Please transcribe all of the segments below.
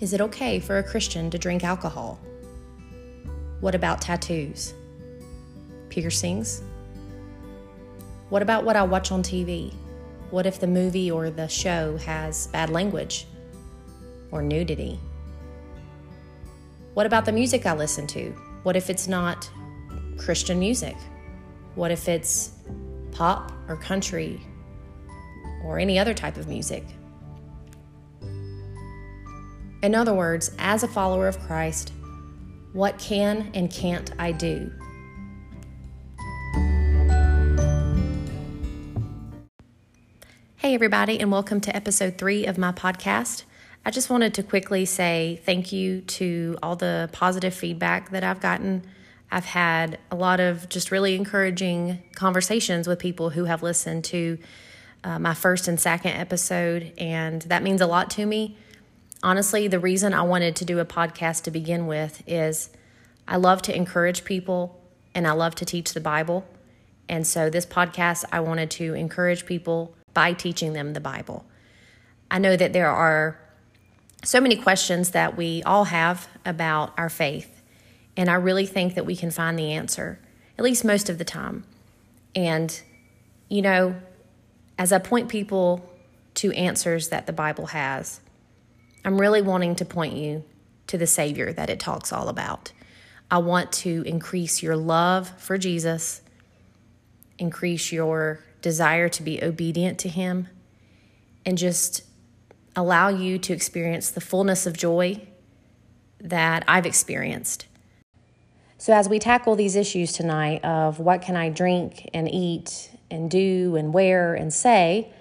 Is it okay for a Christian to drink alcohol? What about tattoos? Piercings? What about what I watch on TV? What if the movie or the show has bad language or nudity? What about the music I listen to? What if it's not Christian music? What if it's pop or country or any other type of music? In other words, as a follower of Christ, what can and can't I do? Hey, everybody, and welcome to episode three of my podcast. I just wanted to quickly say thank you to all the positive feedback that I've gotten. I've had a lot of just really encouraging conversations with people who have listened to uh, my first and second episode, and that means a lot to me honestly, the reason I wanted to do a podcast to begin with is I love to encourage people and I love to teach the Bible. And so, this podcast, I wanted to encourage people by teaching them the Bible. I know that there are so many questions that we all have about our faith, and I really think that we can find the answer, at least most of the time. And, you know, as I point people to answers that the Bible has, I'm really wanting to point you to the Savior that it talks all about. I want to increase your love for Jesus, increase your desire to be obedient to Him, and just allow you to experience the fullness of joy that I've experienced. So, as we tackle these issues tonight of what can I drink and eat and do and wear and say,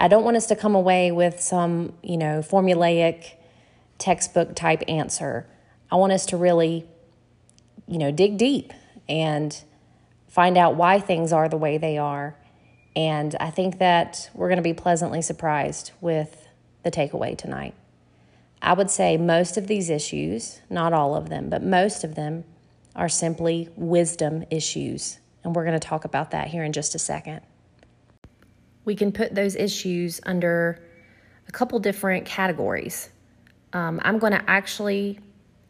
I don't want us to come away with some, you know, formulaic textbook type answer. I want us to really, you know, dig deep and find out why things are the way they are. And I think that we're going to be pleasantly surprised with the takeaway tonight. I would say most of these issues, not all of them, but most of them are simply wisdom issues. And we're going to talk about that here in just a second we can put those issues under a couple different categories. Um, I'm going to actually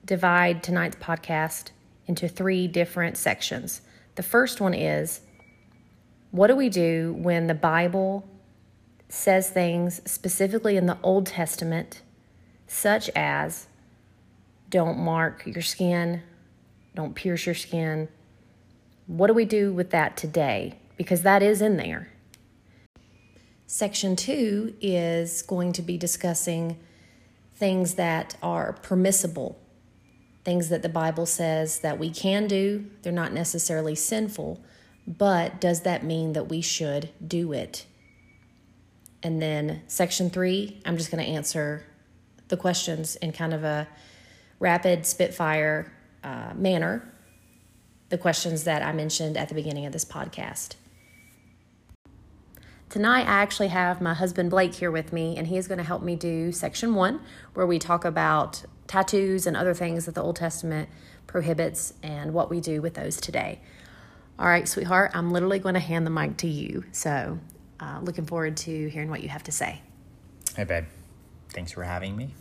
divide tonight's podcast into three different sections. The first one is what do we do when the Bible says things specifically in the Old Testament, such as don't mark your skin, don't pierce your skin? What do we do with that today? Because that is in there. Section two is going to be discussing things that are permissible, things that the Bible says that we can do. They're not necessarily sinful, but does that mean that we should do it? And then section three, I'm just going to answer the questions in kind of a rapid spitfire uh, manner, the questions that I mentioned at the beginning of this podcast. Tonight, I actually have my husband Blake here with me, and he is going to help me do section one, where we talk about tattoos and other things that the Old Testament prohibits and what we do with those today. All right, sweetheart, I'm literally going to hand the mic to you. So, uh, looking forward to hearing what you have to say. Hey, babe. Thanks for having me.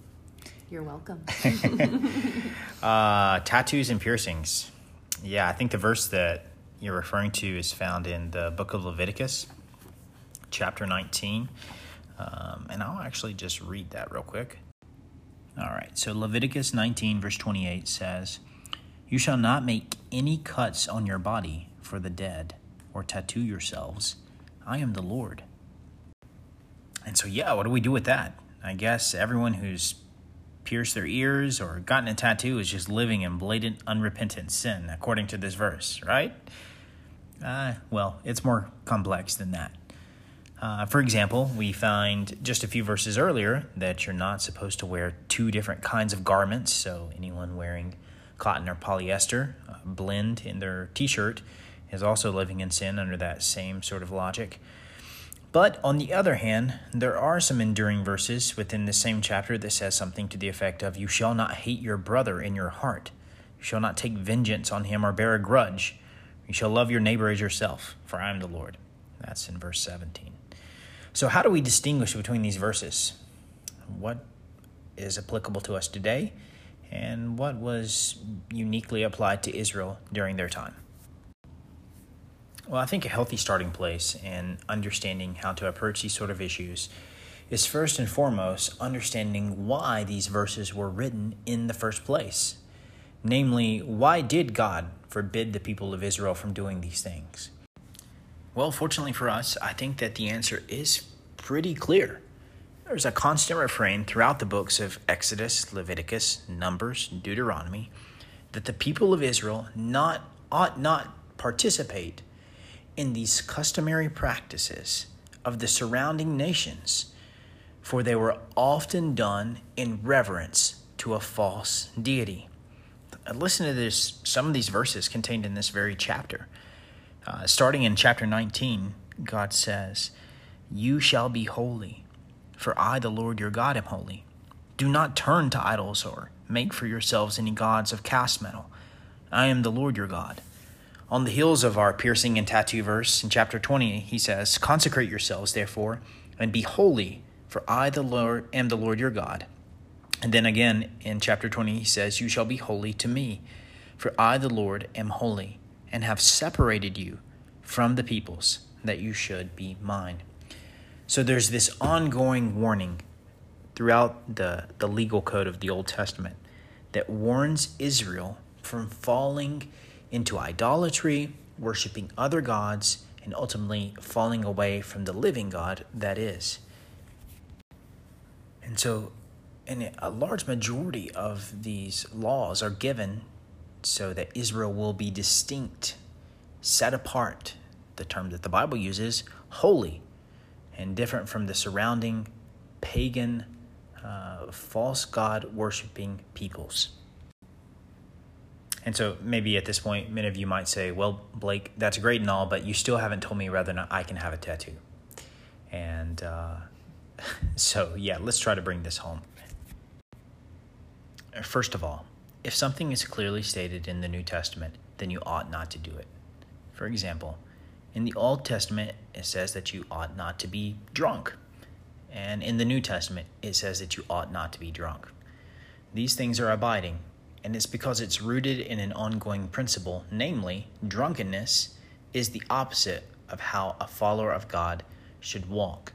You're welcome. uh, tattoos and piercings. Yeah, I think the verse that you're referring to is found in the book of Leviticus chapter 19. Um, and I'll actually just read that real quick. All right, so Leviticus 19, verse 28 says, You shall not make any cuts on your body for the dead, or tattoo yourselves. I am the Lord. And so, yeah, what do we do with that? I guess everyone who's pierced their ears or gotten a tattoo is just living in blatant, unrepentant sin, according to this verse, right? Uh, well, it's more complex than that. Uh, for example, we find just a few verses earlier that you're not supposed to wear two different kinds of garments. So, anyone wearing cotton or polyester uh, blend in their t shirt is also living in sin under that same sort of logic. But on the other hand, there are some enduring verses within the same chapter that says something to the effect of, You shall not hate your brother in your heart. You shall not take vengeance on him or bear a grudge. You shall love your neighbor as yourself, for I am the Lord. That's in verse 17. So, how do we distinguish between these verses? What is applicable to us today and what was uniquely applied to Israel during their time. Well, I think a healthy starting place in understanding how to approach these sort of issues is first and foremost understanding why these verses were written in the first place. Namely, why did God forbid the people of Israel from doing these things? Well, fortunately for us, I think that the answer is pretty clear. There's a constant refrain throughout the books of Exodus, Leviticus, Numbers, Deuteronomy that the people of Israel not ought not participate in these customary practices of the surrounding nations, for they were often done in reverence to a false deity. Listen to this some of these verses contained in this very chapter. Uh, starting in chapter 19, God says, You shall be holy for I, the Lord your God, am holy. Do not turn to idols or make for yourselves any gods of cast metal. I am the Lord your God. On the heels of our piercing and tattoo verse in chapter 20, he says, Consecrate yourselves, therefore, and be holy, for I, the Lord, am the Lord your God. And then again in chapter 20, he says, You shall be holy to me, for I, the Lord, am holy, and have separated you from the peoples, that you should be mine. So there's this ongoing warning throughout the, the legal code of the Old Testament that warns Israel from falling into idolatry, worshiping other gods, and ultimately falling away from the living God that is. And so, and a large majority of these laws are given so that Israel will be distinct, set apart, the term that the Bible uses, holy and different from the surrounding pagan, uh, false god worshiping peoples. And so maybe at this point, many of you might say, well, Blake, that's great and all, but you still haven't told me whether or not I can have a tattoo. And uh, so, yeah, let's try to bring this home. First of all, if something is clearly stated in the New Testament, then you ought not to do it. For example, in the Old Testament, it says that you ought not to be drunk. And in the New Testament, it says that you ought not to be drunk. These things are abiding, and it's because it's rooted in an ongoing principle, namely, drunkenness is the opposite of how a follower of God should walk.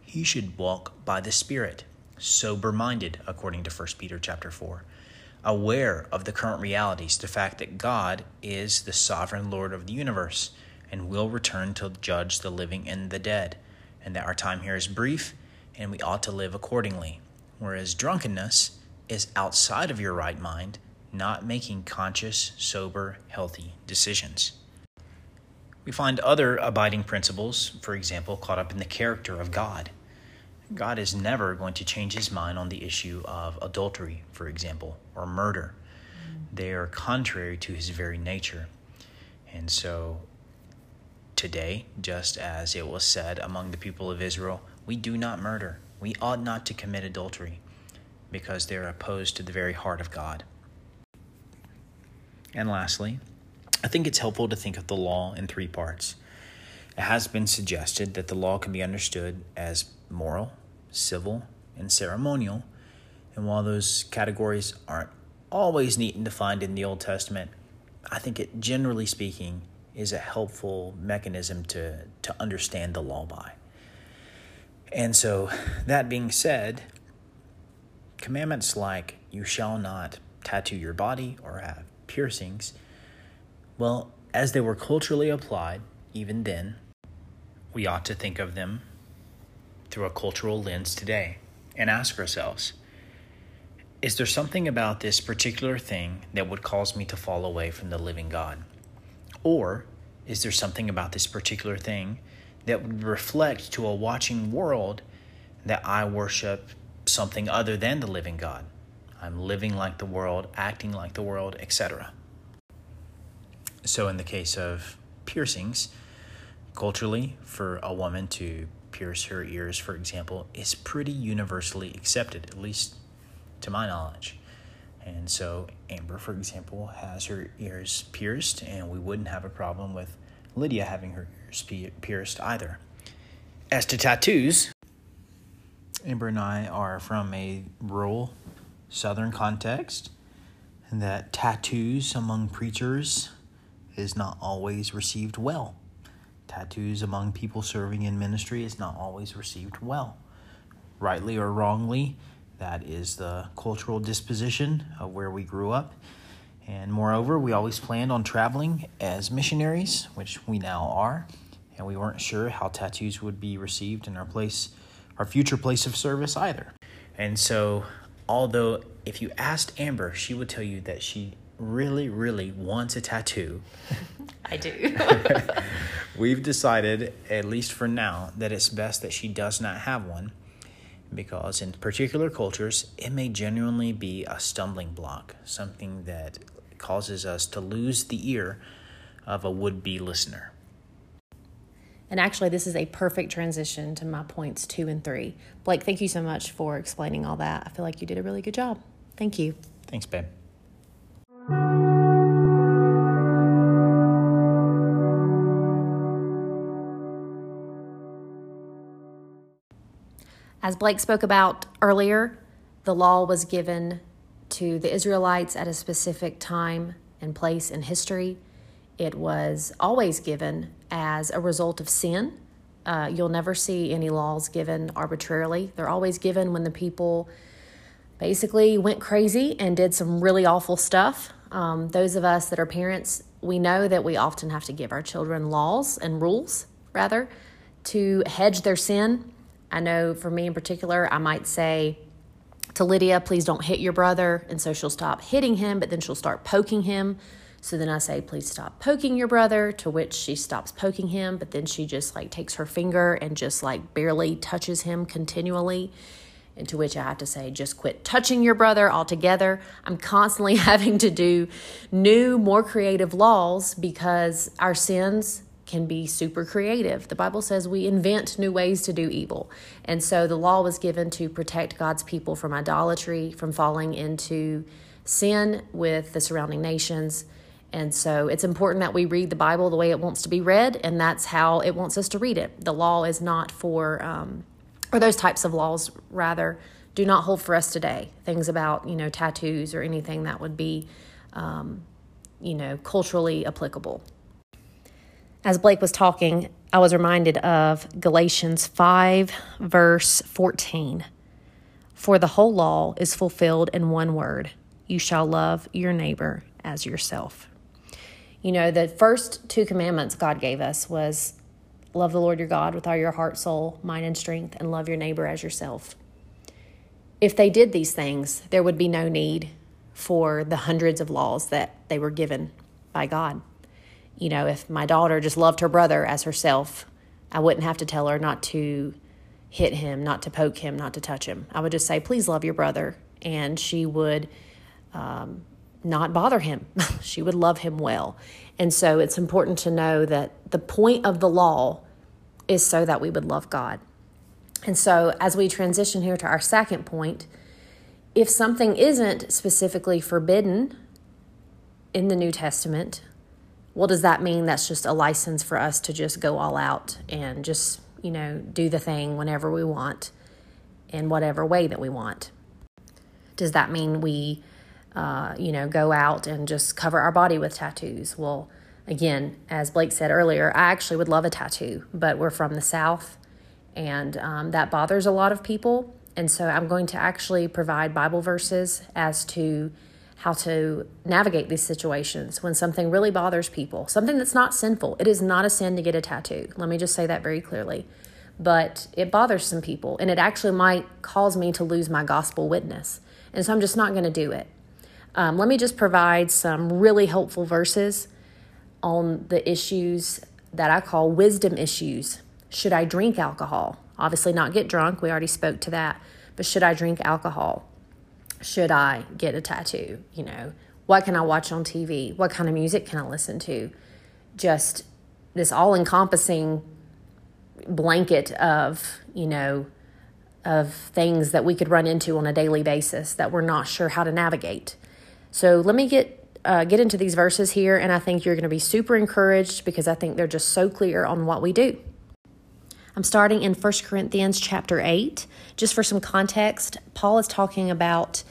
He should walk by the Spirit, sober minded, according to 1 Peter chapter 4 aware of the current realities, the fact that God is the sovereign Lord of the universe, and will return to judge the living and the dead, and that our time here is brief and we ought to live accordingly. Whereas drunkenness is outside of your right mind, not making conscious, sober, healthy decisions. We find other abiding principles, for example, caught up in the character of God. God is never going to change his mind on the issue of adultery, for example, or murder. Mm-hmm. They are contrary to his very nature. And so today, just as it was said among the people of Israel, we do not murder. We ought not to commit adultery because they are opposed to the very heart of God. And lastly, I think it's helpful to think of the law in three parts. It has been suggested that the law can be understood as moral, civil, and ceremonial. And while those categories aren't always neat and defined in the Old Testament, I think it, generally speaking, is a helpful mechanism to, to understand the law by. And so, that being said, commandments like you shall not tattoo your body or have piercings, well, as they were culturally applied, even then, we ought to think of them through a cultural lens today and ask ourselves is there something about this particular thing that would cause me to fall away from the living God? Or is there something about this particular thing that would reflect to a watching world that I worship something other than the living God? I'm living like the world, acting like the world, etc. So, in the case of piercings, culturally, for a woman to pierce her ears, for example, is pretty universally accepted, at least to my knowledge. And so Amber, for example, has her ears pierced, and we wouldn't have a problem with Lydia having her ears pierced either. As to tattoos, Amber and I are from a rural southern context, and that tattoos among preachers is not always received well. Tattoos among people serving in ministry is not always received well. Rightly or wrongly, that is the cultural disposition of where we grew up. And moreover, we always planned on traveling as missionaries, which we now are, and we weren't sure how tattoos would be received in our place, our future place of service either. And so, although if you asked Amber, she would tell you that she really, really wants a tattoo. I do. We've decided, at least for now, that it's best that she does not have one because in particular cultures, it may genuinely be a stumbling block, something that causes us to lose the ear of a would be listener. And actually, this is a perfect transition to my points two and three. Blake, thank you so much for explaining all that. I feel like you did a really good job. Thank you. Thanks, babe. As Blake spoke about earlier, the law was given to the Israelites at a specific time and place in history. It was always given as a result of sin. Uh, you'll never see any laws given arbitrarily. They're always given when the people basically went crazy and did some really awful stuff. Um, those of us that are parents, we know that we often have to give our children laws and rules, rather, to hedge their sin. I know for me in particular, I might say, to Lydia, please don't hit your brother. And so she'll stop hitting him, but then she'll start poking him. So then I say, please stop poking your brother, to which she stops poking him, but then she just like takes her finger and just like barely touches him continually. And to which I have to say, just quit touching your brother altogether. I'm constantly having to do new, more creative laws because our sins can be super creative. The Bible says we invent new ways to do evil. And so the law was given to protect God's people from idolatry, from falling into sin with the surrounding nations. And so it's important that we read the Bible the way it wants to be read, and that's how it wants us to read it. The law is not for, um, or those types of laws, rather, do not hold for us today. Things about, you know, tattoos or anything that would be, um, you know, culturally applicable. As Blake was talking, I was reminded of Galatians 5, verse 14. For the whole law is fulfilled in one word you shall love your neighbor as yourself. You know, the first two commandments God gave us was love the Lord your God with all your heart, soul, mind, and strength, and love your neighbor as yourself. If they did these things, there would be no need for the hundreds of laws that they were given by God. You know, if my daughter just loved her brother as herself, I wouldn't have to tell her not to hit him, not to poke him, not to touch him. I would just say, please love your brother. And she would um, not bother him. she would love him well. And so it's important to know that the point of the law is so that we would love God. And so as we transition here to our second point, if something isn't specifically forbidden in the New Testament, well, does that mean that's just a license for us to just go all out and just, you know, do the thing whenever we want in whatever way that we want? Does that mean we, uh, you know, go out and just cover our body with tattoos? Well, again, as Blake said earlier, I actually would love a tattoo, but we're from the South and um, that bothers a lot of people. And so I'm going to actually provide Bible verses as to how to navigate these situations when something really bothers people, something that's not sinful. It is not a sin to get a tattoo. Let me just say that very clearly. But it bothers some people, and it actually might cause me to lose my gospel witness. And so I'm just not going to do it. Um, let me just provide some really helpful verses on the issues that I call wisdom issues. Should I drink alcohol? Obviously, not get drunk. We already spoke to that. But should I drink alcohol? Should I get a tattoo? You know, what can I watch on TV? What kind of music can I listen to? Just this all encompassing blanket of, you know, of things that we could run into on a daily basis that we're not sure how to navigate. So let me get uh, get into these verses here, and I think you're going to be super encouraged because I think they're just so clear on what we do. I'm starting in 1 Corinthians chapter 8. Just for some context, Paul is talking about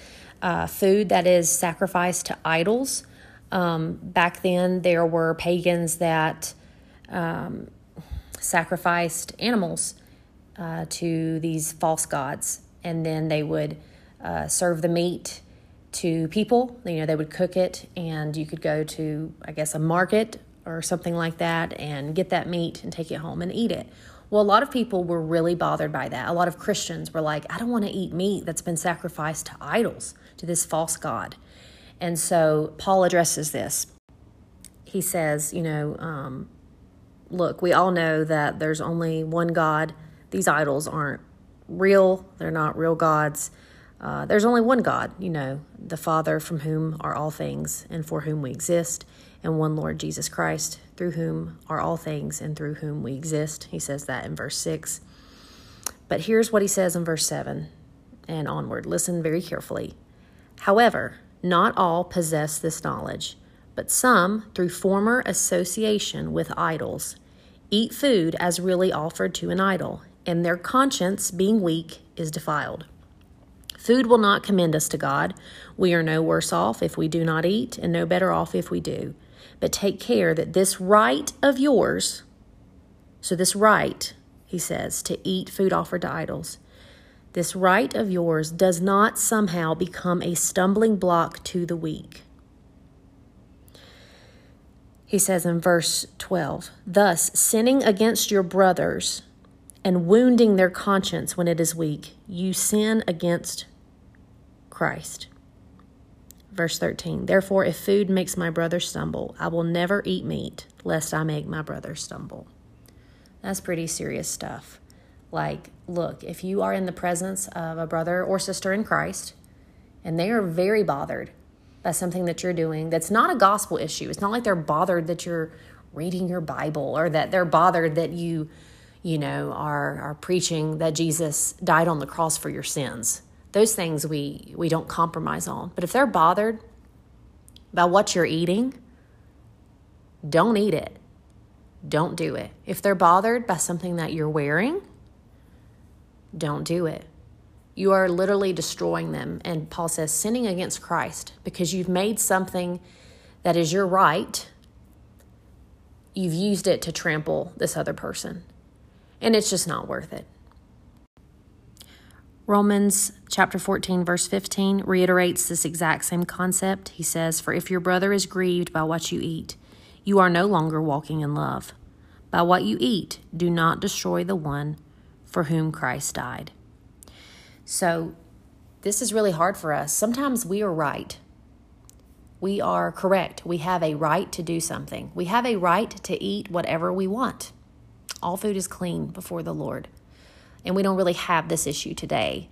uh, food that is sacrificed to idols. Um, back then, there were pagans that um, sacrificed animals uh, to these false gods, and then they would uh, serve the meat to people. You know, they would cook it, and you could go to, I guess, a market or something like that and get that meat and take it home and eat it. Well, a lot of people were really bothered by that. A lot of Christians were like, I don't want to eat meat that's been sacrificed to idols, to this false God. And so Paul addresses this. He says, you know, um, look, we all know that there's only one God. These idols aren't real, they're not real gods. Uh, there's only one God, you know, the Father from whom are all things and for whom we exist, and one Lord Jesus Christ, through whom are all things and through whom we exist. He says that in verse 6. But here's what he says in verse 7 and onward. Listen very carefully. However, not all possess this knowledge, but some, through former association with idols, eat food as really offered to an idol, and their conscience, being weak, is defiled. Food will not commend us to God. We are no worse off if we do not eat, and no better off if we do. But take care that this right of yours, so this right, he says, to eat food offered to idols, this right of yours does not somehow become a stumbling block to the weak. He says in verse 12, Thus, sinning against your brothers and wounding their conscience when it is weak, you sin against Christ. Verse 13 Therefore, if food makes my brother stumble, I will never eat meat, lest I make my brother stumble. That's pretty serious stuff. Like, look, if you are in the presence of a brother or sister in Christ, and they are very bothered by something that you're doing that's not a gospel issue, it's not like they're bothered that you're reading your Bible or that they're bothered that you, you know, are, are preaching that Jesus died on the cross for your sins those things we we don't compromise on. But if they're bothered by what you're eating don't eat it. Don't do it. If they're bothered by something that you're wearing don't do it. You are literally destroying them. And paul says sinning against christ because you've made something that is your right you've used it to trample this other person. And it's just not worth it Romans chapter 14, verse 15 reiterates this exact same concept. He says, For if your brother is grieved by what you eat, you are no longer walking in love. By what you eat, do not destroy the one for whom Christ died. So, this is really hard for us. Sometimes we are right. We are correct. We have a right to do something. We have a right to eat whatever we want. All food is clean before the Lord. And we don't really have this issue today.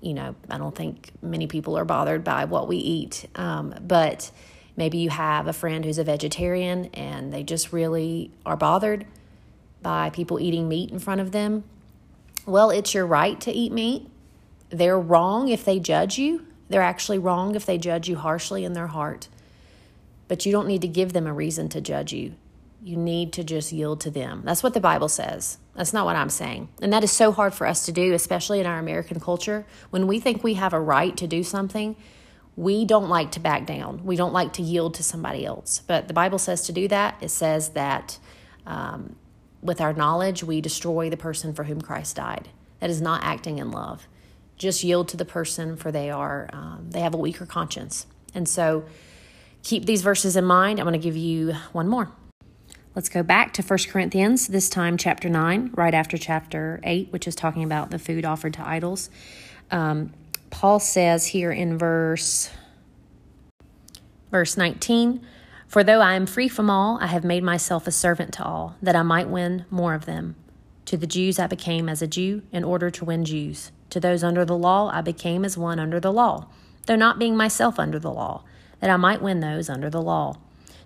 You know, I don't think many people are bothered by what we eat. Um, but maybe you have a friend who's a vegetarian and they just really are bothered by people eating meat in front of them. Well, it's your right to eat meat. They're wrong if they judge you. They're actually wrong if they judge you harshly in their heart. But you don't need to give them a reason to judge you. You need to just yield to them. That's what the Bible says. That's not what I'm saying. And that is so hard for us to do, especially in our American culture. When we think we have a right to do something, we don't like to back down. We don't like to yield to somebody else. But the Bible says to do that. It says that um, with our knowledge, we destroy the person for whom Christ died. That is not acting in love. Just yield to the person for they are um, they have a weaker conscience. And so keep these verses in mind. I'm going to give you one more. Let's go back to 1 Corinthians, this time chapter 9, right after chapter 8, which is talking about the food offered to idols. Um, Paul says here in verse verse 19, "For though I am free from all, I have made myself a servant to all, that I might win more of them. To the Jews I became as a Jew in order to win Jews. To those under the law I became as one under the law, though not being myself under the law, that I might win those under the law."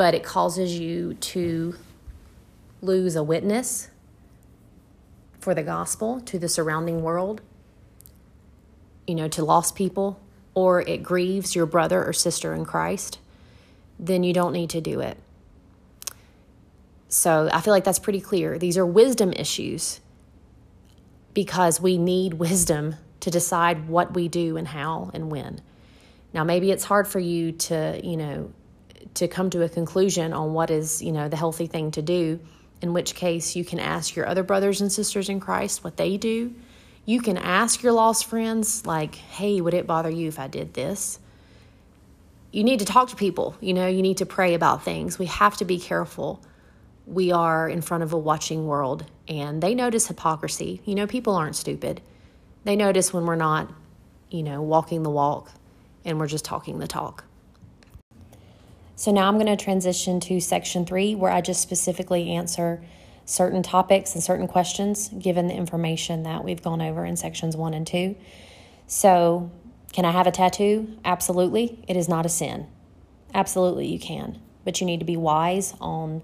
but it causes you to lose a witness for the gospel to the surrounding world, you know, to lost people, or it grieves your brother or sister in Christ, then you don't need to do it. So I feel like that's pretty clear. These are wisdom issues because we need wisdom to decide what we do and how and when. Now, maybe it's hard for you to, you know, to come to a conclusion on what is, you know, the healthy thing to do, in which case you can ask your other brothers and sisters in Christ what they do. You can ask your lost friends, like, hey, would it bother you if I did this? You need to talk to people, you know, you need to pray about things. We have to be careful. We are in front of a watching world and they notice hypocrisy. You know, people aren't stupid. They notice when we're not, you know, walking the walk and we're just talking the talk. So now I'm going to transition to section three, where I just specifically answer certain topics and certain questions given the information that we've gone over in sections one and two. So, can I have a tattoo? Absolutely. It is not a sin. Absolutely, you can. But you need to be wise on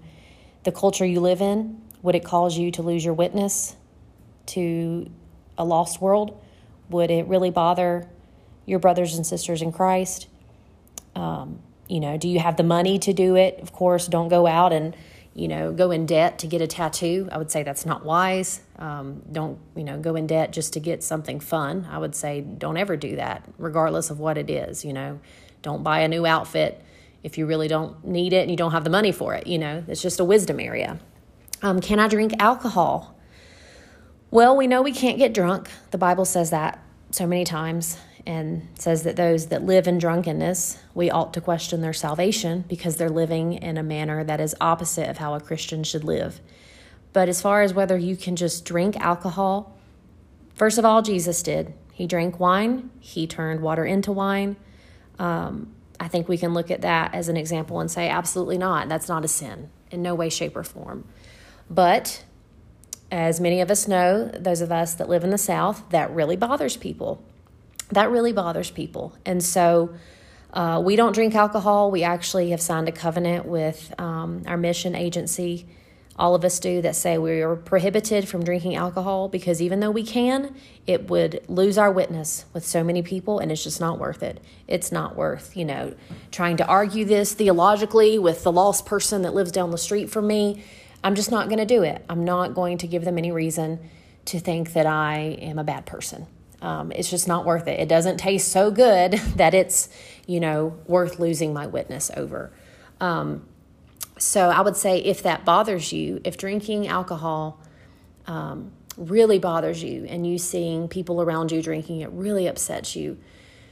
the culture you live in. Would it cause you to lose your witness to a lost world? Would it really bother your brothers and sisters in Christ? Um, you know, do you have the money to do it? Of course, don't go out and, you know, go in debt to get a tattoo. I would say that's not wise. Um, don't, you know, go in debt just to get something fun. I would say don't ever do that, regardless of what it is. You know, don't buy a new outfit if you really don't need it and you don't have the money for it. You know, it's just a wisdom area. Um, can I drink alcohol? Well, we know we can't get drunk. The Bible says that so many times and says that those that live in drunkenness, we ought to question their salvation because they're living in a manner that is opposite of how a Christian should live. But as far as whether you can just drink alcohol, first of all, Jesus did. He drank wine, he turned water into wine. Um, I think we can look at that as an example and say, absolutely not. That's not a sin in no way, shape, or form. But as many of us know, those of us that live in the South, that really bothers people. That really bothers people. And so uh, we don't drink alcohol. We actually have signed a covenant with um, our mission agency. All of us do that say we are prohibited from drinking alcohol because even though we can, it would lose our witness with so many people and it's just not worth it. It's not worth, you know, trying to argue this theologically with the lost person that lives down the street from me I'm just not going to do it. I'm not going to give them any reason to think that I am a bad person. Um, it's just not worth it. It doesn't taste so good that it's, you know, worth losing my witness over. Um, so I would say if that bothers you, if drinking alcohol um, really bothers you and you seeing people around you drinking it really upsets you,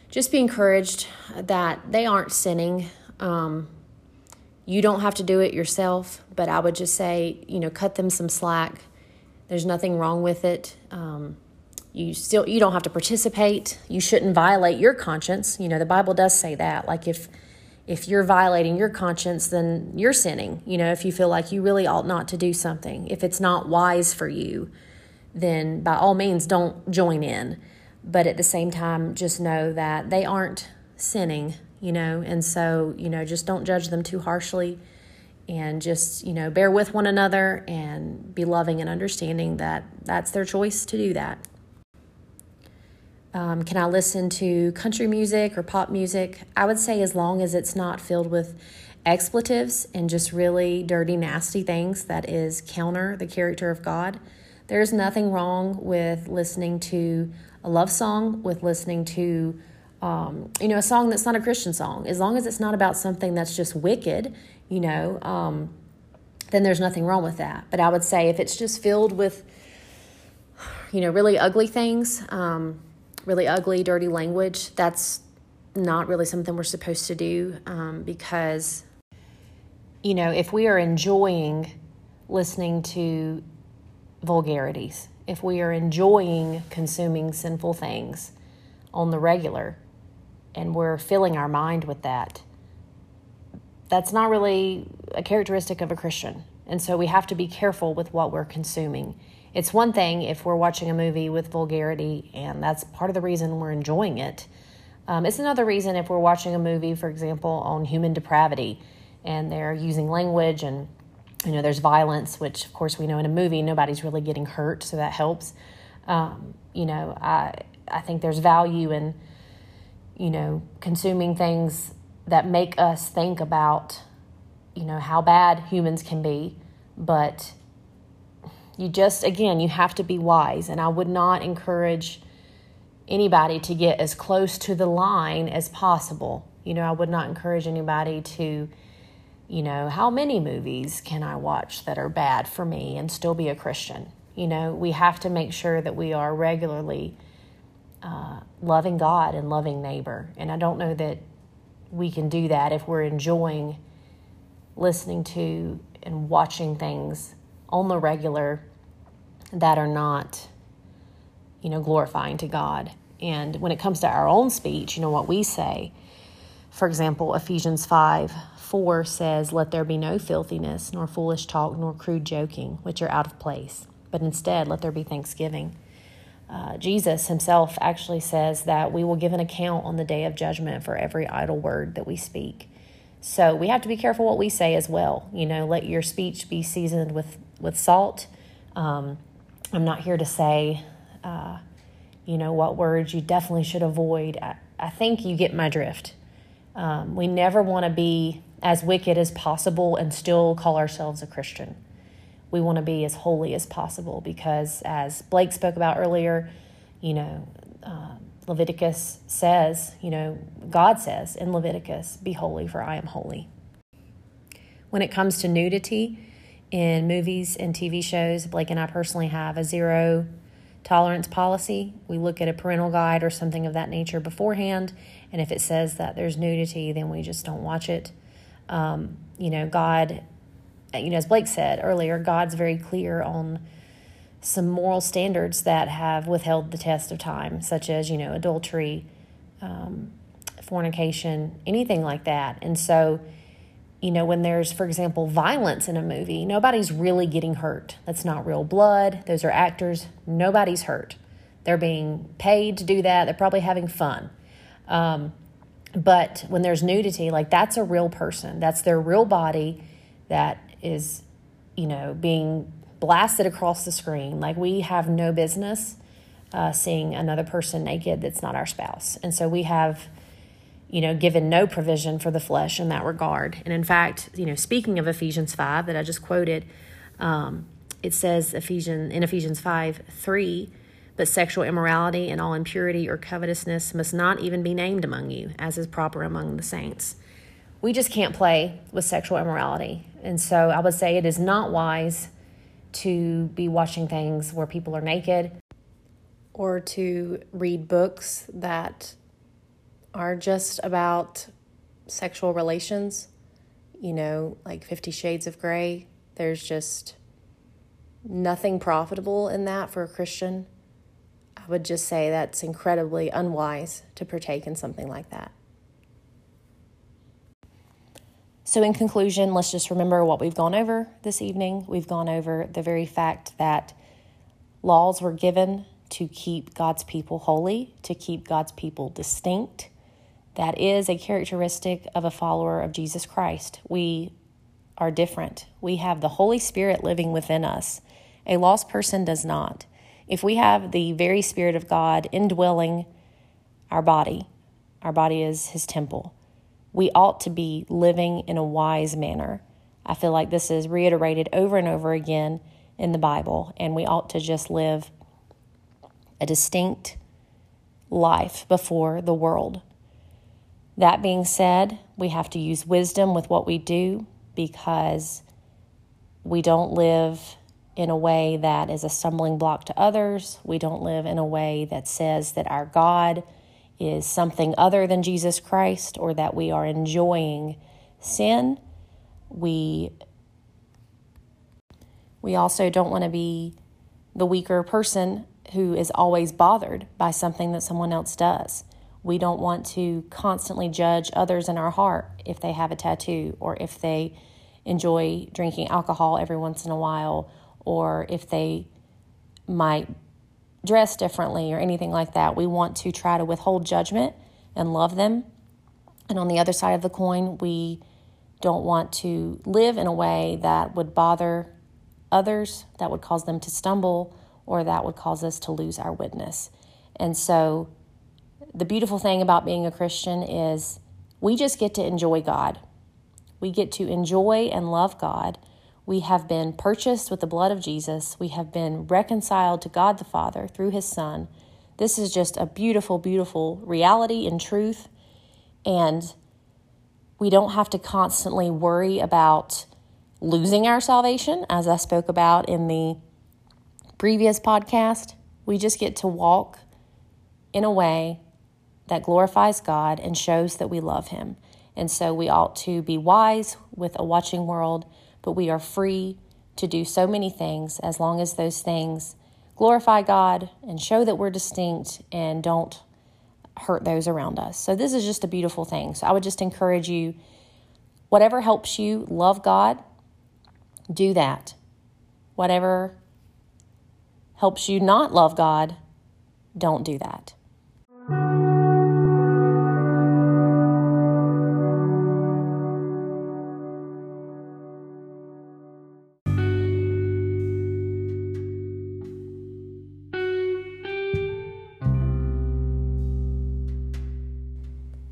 just be encouraged that they aren't sinning. Um, you don't have to do it yourself, but I would just say, you know, cut them some slack. There's nothing wrong with it. Um, you still you don't have to participate. You shouldn't violate your conscience. You know, the Bible does say that. Like if if you're violating your conscience, then you're sinning. You know, if you feel like you really ought not to do something, if it's not wise for you, then by all means don't join in. But at the same time, just know that they aren't sinning you know, and so, you know, just don't judge them too harshly and just, you know, bear with one another and be loving and understanding that that's their choice to do that. Um, can I listen to country music or pop music? I would say as long as it's not filled with expletives and just really dirty, nasty things that is counter the character of God. There's nothing wrong with listening to a love song, with listening to um, you know, a song that's not a Christian song, as long as it's not about something that's just wicked, you know, um, then there's nothing wrong with that. But I would say if it's just filled with, you know, really ugly things, um, really ugly, dirty language, that's not really something we're supposed to do um, because, you know, if we are enjoying listening to vulgarities, if we are enjoying consuming sinful things on the regular, and we're filling our mind with that, that's not really a characteristic of a Christian. And so we have to be careful with what we're consuming. It's one thing if we're watching a movie with vulgarity, and that's part of the reason we're enjoying it. Um, it's another reason if we're watching a movie, for example, on human depravity, and they're using language and you know there's violence, which of course we know in a movie nobody's really getting hurt, so that helps. Um, you know, I I think there's value in you know consuming things that make us think about you know how bad humans can be but you just again you have to be wise and i would not encourage anybody to get as close to the line as possible. You know i would not encourage anybody to you know how many movies can i watch that are bad for me and still be a christian? You know we have to make sure that we are regularly uh, loving god and loving neighbor and i don't know that we can do that if we're enjoying listening to and watching things on the regular that are not, you know, glorifying to God. And when it comes to our own speech, you know, what we say, for example, Ephesians 5 4 says, Let there be no filthiness, nor foolish talk, nor crude joking, which are out of place, but instead let there be thanksgiving. Uh, Jesus himself actually says that we will give an account on the day of judgment for every idle word that we speak. So we have to be careful what we say as well. You know, let your speech be seasoned with with salt. Um, I'm not here to say, uh, you know, what words you definitely should avoid. I, I think you get my drift. Um, we never want to be as wicked as possible and still call ourselves a Christian. We want to be as holy as possible because, as Blake spoke about earlier, you know, Leviticus says, you know, God says in Leviticus, be holy, for I am holy. When it comes to nudity in movies and TV shows, Blake and I personally have a zero tolerance policy. We look at a parental guide or something of that nature beforehand, and if it says that there's nudity, then we just don't watch it. Um, you know, God, you know, as Blake said earlier, God's very clear on some moral standards that have withheld the test of time, such as, you know, adultery, um, fornication, anything like that. And so, you know, when there's, for example, violence in a movie, nobody's really getting hurt. That's not real blood. Those are actors. Nobody's hurt. They're being paid to do that. They're probably having fun. Um, but when there's nudity, like that's a real person. That's their real body that is, you know, being blasted across the screen. Like we have no business uh, seeing another person naked that's not our spouse. And so we have, you know, given no provision for the flesh in that regard. And in fact, you know, speaking of Ephesians 5 that I just quoted, um, it says Ephesians in Ephesians 5 3, but sexual immorality and all impurity or covetousness must not even be named among you, as is proper among the saints. We just can't play with sexual immorality. And so I would say it is not wise to be watching things where people are naked or to read books that are just about sexual relations, you know, like Fifty Shades of Grey. There's just nothing profitable in that for a Christian. I would just say that's incredibly unwise to partake in something like that. So, in conclusion, let's just remember what we've gone over this evening. We've gone over the very fact that laws were given to keep God's people holy, to keep God's people distinct. That is a characteristic of a follower of Jesus Christ. We are different. We have the Holy Spirit living within us. A lost person does not. If we have the very Spirit of God indwelling our body, our body is His temple we ought to be living in a wise manner. I feel like this is reiterated over and over again in the Bible, and we ought to just live a distinct life before the world. That being said, we have to use wisdom with what we do because we don't live in a way that is a stumbling block to others. We don't live in a way that says that our God is something other than Jesus Christ or that we are enjoying sin. We we also don't want to be the weaker person who is always bothered by something that someone else does. We don't want to constantly judge others in our heart if they have a tattoo or if they, enjoy drinking alcohol every once in a while or if they might dress differently or anything like that. We want to try to withhold judgment and love them. And on the other side of the coin, we don't want to live in a way that would bother others, that would cause them to stumble, or that would cause us to lose our witness. And so, the beautiful thing about being a Christian is we just get to enjoy God. We get to enjoy and love God. We have been purchased with the blood of Jesus. We have been reconciled to God the Father through his Son. This is just a beautiful, beautiful reality and truth. And we don't have to constantly worry about losing our salvation, as I spoke about in the previous podcast. We just get to walk in a way that glorifies God and shows that we love Him. And so we ought to be wise with a watching world, but we are free to do so many things as long as those things glorify God and show that we're distinct and don't hurt those around us. So this is just a beautiful thing. So I would just encourage you whatever helps you love God, do that. Whatever helps you not love God, don't do that.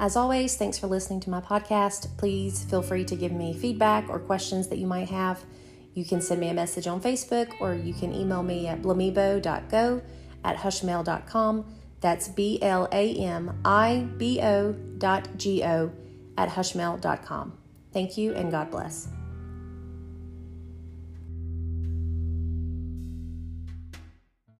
As always, thanks for listening to my podcast. Please feel free to give me feedback or questions that you might have. You can send me a message on Facebook or you can email me at blamibo.go at hushmail.com. That's B L A M I B O dot G O at hushmail.com. Thank you and God bless.